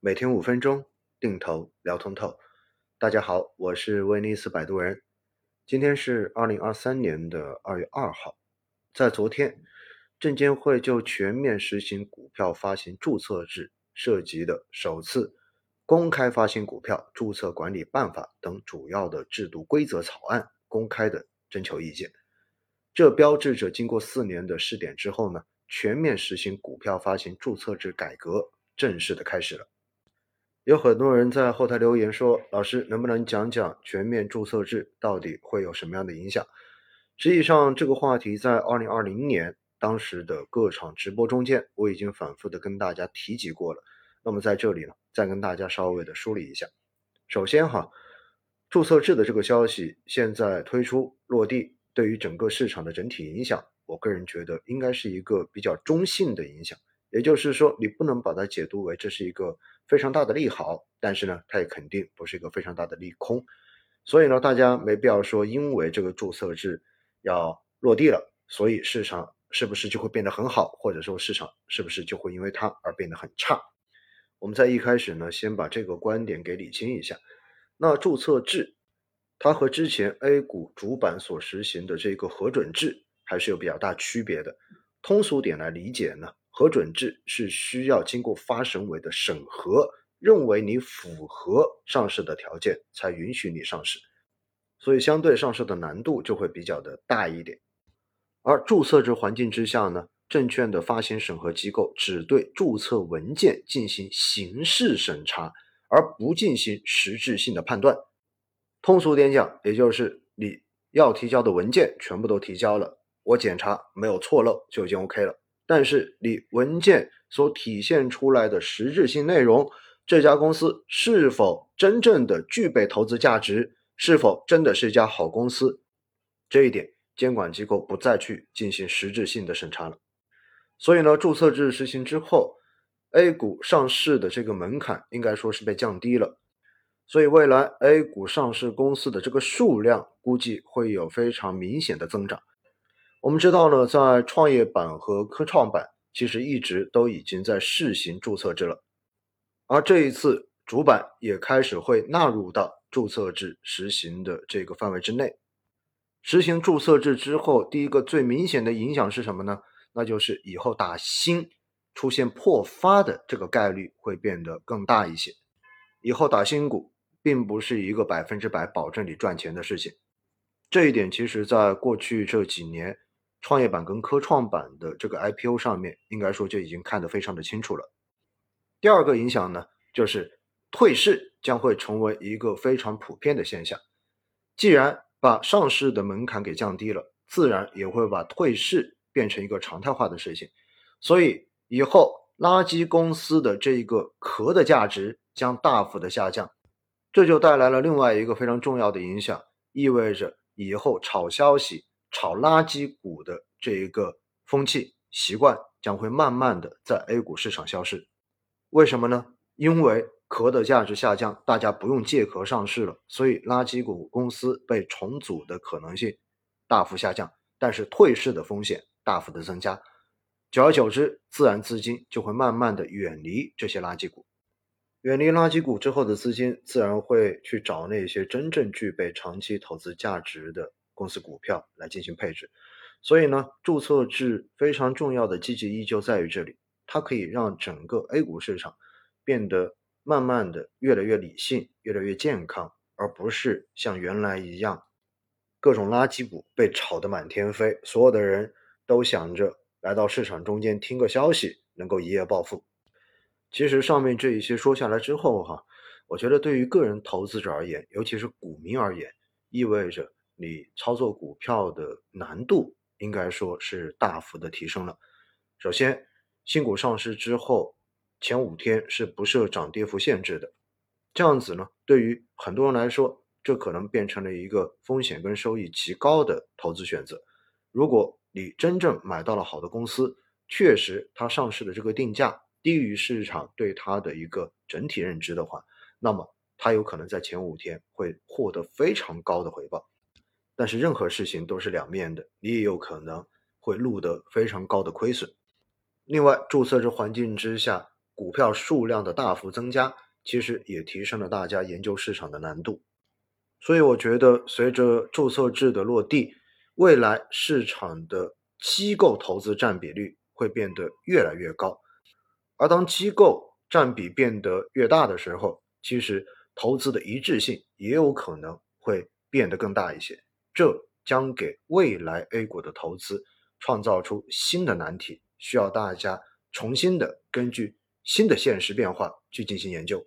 每天五分钟，定投聊通透。大家好，我是威尼斯摆渡人。今天是二零二三年的二月二号。在昨天，证监会就全面实行股票发行注册制涉及的首次公开发行股票注册管理办法等主要的制度规则草案公开的征求意见。这标志着经过四年的试点之后呢，全面实行股票发行注册制改革正式的开始了。有很多人在后台留言说：“老师，能不能讲讲全面注册制到底会有什么样的影响？”实际上，这个话题在二零二零年当时的各场直播中间，我已经反复的跟大家提及过了。那么在这里呢，再跟大家稍微的梳理一下。首先哈，注册制的这个消息现在推出落地。对于整个市场的整体影响，我个人觉得应该是一个比较中性的影响，也就是说，你不能把它解读为这是一个非常大的利好，但是呢，它也肯定不是一个非常大的利空。所以呢，大家没必要说因为这个注册制要落地了，所以市场是不是就会变得很好，或者说市场是不是就会因为它而变得很差？我们在一开始呢，先把这个观点给理清一下。那注册制。它和之前 A 股主板所实行的这个核准制还是有比较大区别的。通俗点来理解呢，核准制是需要经过发审委的审核，认为你符合上市的条件才允许你上市，所以相对上市的难度就会比较的大一点。而注册制环境之下呢，证券的发行审核机构只对注册文件进行形式审查，而不进行实质性的判断。通俗点讲，也就是你要提交的文件全部都提交了，我检查没有错漏就已经 OK 了。但是你文件所体现出来的实质性内容，这家公司是否真正的具备投资价值，是否真的是一家好公司，这一点监管机构不再去进行实质性的审查了。所以呢，注册制实行之后，A 股上市的这个门槛应该说是被降低了。所以，未来 A 股上市公司的这个数量估计会有非常明显的增长。我们知道呢，在创业板和科创板其实一直都已经在试行注册制了，而这一次主板也开始会纳入到注册制实行的这个范围之内。实行注册制之后，第一个最明显的影响是什么呢？那就是以后打新出现破发的这个概率会变得更大一些。以后打新股。并不是一个百分之百保证你赚钱的事情，这一点其实在过去这几年，创业板跟科创板的这个 IPO 上面，应该说就已经看得非常的清楚了。第二个影响呢，就是退市将会成为一个非常普遍的现象。既然把上市的门槛给降低了，自然也会把退市变成一个常态化的事情。所以以后垃圾公司的这一个壳的价值将大幅的下降。这就带来了另外一个非常重要的影响，意味着以后炒消息、炒垃圾股的这一个风气习惯将会慢慢的在 A 股市场消失。为什么呢？因为壳的价值下降，大家不用借壳上市了，所以垃圾股公司被重组的可能性大幅下降，但是退市的风险大幅的增加。久而久之，自然资金就会慢慢的远离这些垃圾股。远离垃圾股之后的资金，自然会去找那些真正具备长期投资价值的公司股票来进行配置。所以呢，注册制非常重要的积极意义就在于这里，它可以让整个 A 股市场变得慢慢的越来越理性、越来越健康，而不是像原来一样，各种垃圾股被炒得满天飞，所有的人都想着来到市场中间听个消息，能够一夜暴富。其实上面这一些说下来之后，哈，我觉得对于个人投资者而言，尤其是股民而言，意味着你操作股票的难度应该说是大幅的提升了。首先，新股上市之后前五天是不设涨跌幅限制的，这样子呢，对于很多人来说，这可能变成了一个风险跟收益极高的投资选择。如果你真正买到了好的公司，确实它上市的这个定价。低于市场对它的一个整体认知的话，那么它有可能在前五天会获得非常高的回报。但是任何事情都是两面的，你也有可能会录得非常高的亏损。另外，注册制环境之下，股票数量的大幅增加，其实也提升了大家研究市场的难度。所以我觉得，随着注册制的落地，未来市场的机构投资占比率会变得越来越高。而当机构占比变得越大的时候，其实投资的一致性也有可能会变得更大一些。这将给未来 A 股的投资创造出新的难题，需要大家重新的根据新的现实变化去进行研究。